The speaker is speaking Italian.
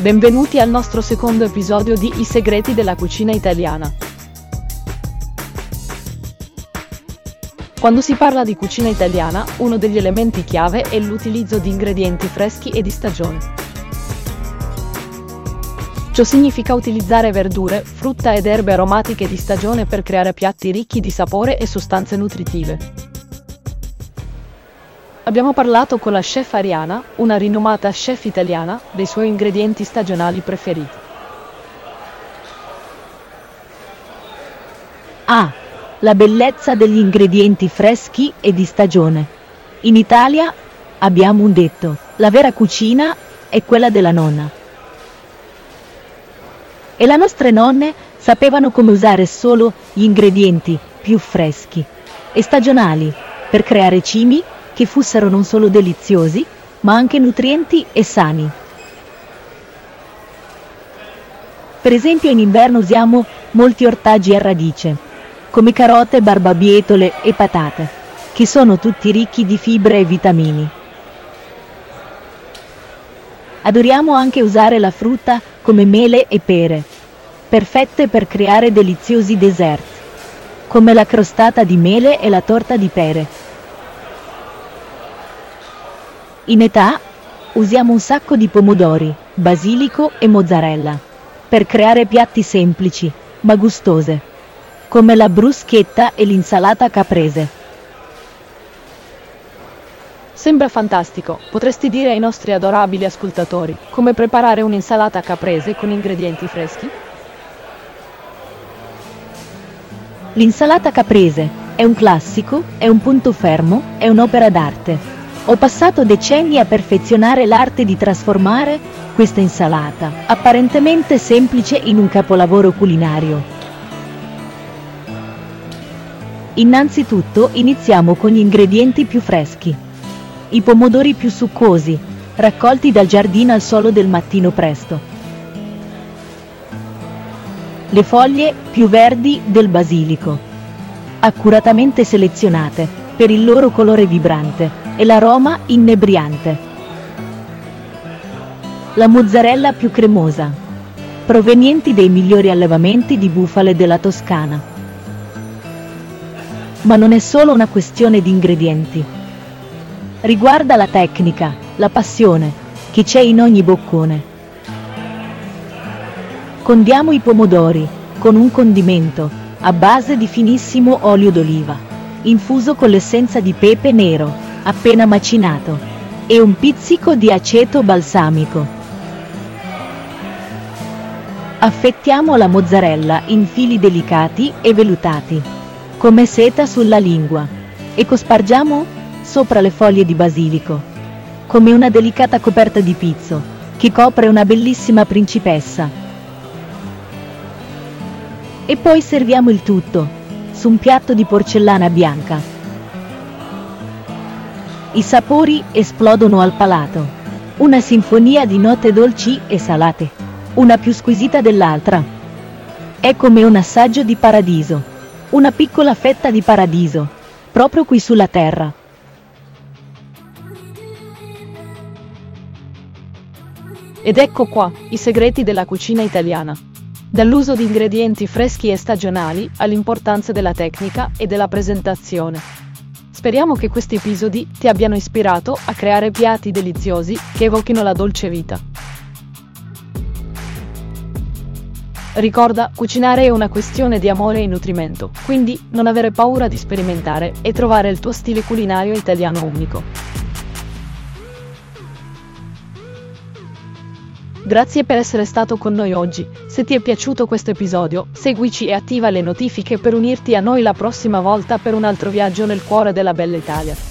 Benvenuti al nostro secondo episodio di I segreti della cucina italiana. Quando si parla di cucina italiana, uno degli elementi chiave è l'utilizzo di ingredienti freschi e di stagione. Ciò significa utilizzare verdure, frutta ed erbe aromatiche di stagione per creare piatti ricchi di sapore e sostanze nutritive. Abbiamo parlato con la chef Ariana, una rinomata chef italiana, dei suoi ingredienti stagionali preferiti. Ah, la bellezza degli ingredienti freschi e di stagione. In Italia abbiamo un detto, la vera cucina è quella della nonna. E le nostre nonne sapevano come usare solo gli ingredienti più freschi e stagionali per creare cibi che fossero non solo deliziosi, ma anche nutrienti e sani. Per esempio in inverno usiamo molti ortaggi a radice, come carote, barbabietole e patate, che sono tutti ricchi di fibre e vitamini. Adoriamo anche usare la frutta come mele e pere, perfette per creare deliziosi dessert, come la crostata di mele e la torta di pere. In età usiamo un sacco di pomodori, basilico e mozzarella per creare piatti semplici ma gustose, come la bruschetta e l'insalata caprese. Sembra fantastico, potresti dire ai nostri adorabili ascoltatori come preparare un'insalata caprese con ingredienti freschi? L'insalata caprese è un classico, è un punto fermo, è un'opera d'arte. Ho passato decenni a perfezionare l'arte di trasformare questa insalata, apparentemente semplice, in un capolavoro culinario. Innanzitutto iniziamo con gli ingredienti più freschi. I pomodori più succosi, raccolti dal giardino al solo del mattino presto. Le foglie più verdi del basilico, accuratamente selezionate per il loro colore vibrante e l'aroma inebriante. La mozzarella più cremosa, provenienti dai migliori allevamenti di bufale della Toscana. Ma non è solo una questione di ingredienti. Riguarda la tecnica, la passione, che c'è in ogni boccone. Condiamo i pomodori con un condimento a base di finissimo olio d'oliva, infuso con l'essenza di pepe nero appena macinato, e un pizzico di aceto balsamico. Affettiamo la mozzarella in fili delicati e velutati, come seta sulla lingua, e cospargiamo sopra le foglie di basilico, come una delicata coperta di pizzo, che copre una bellissima principessa. E poi serviamo il tutto, su un piatto di porcellana bianca. I sapori esplodono al palato. Una sinfonia di note dolci e salate, una più squisita dell'altra. È come un assaggio di paradiso, una piccola fetta di paradiso, proprio qui sulla terra. Ed ecco qua, i segreti della cucina italiana. Dall'uso di ingredienti freschi e stagionali all'importanza della tecnica e della presentazione. Speriamo che questi episodi ti abbiano ispirato a creare piatti deliziosi che evochino la dolce vita. Ricorda, cucinare è una questione di amore e nutrimento, quindi non avere paura di sperimentare e trovare il tuo stile culinario italiano unico. Grazie per essere stato con noi oggi. Se ti è piaciuto questo episodio, seguici e attiva le notifiche per unirti a noi la prossima volta per un altro viaggio nel cuore della bella Italia.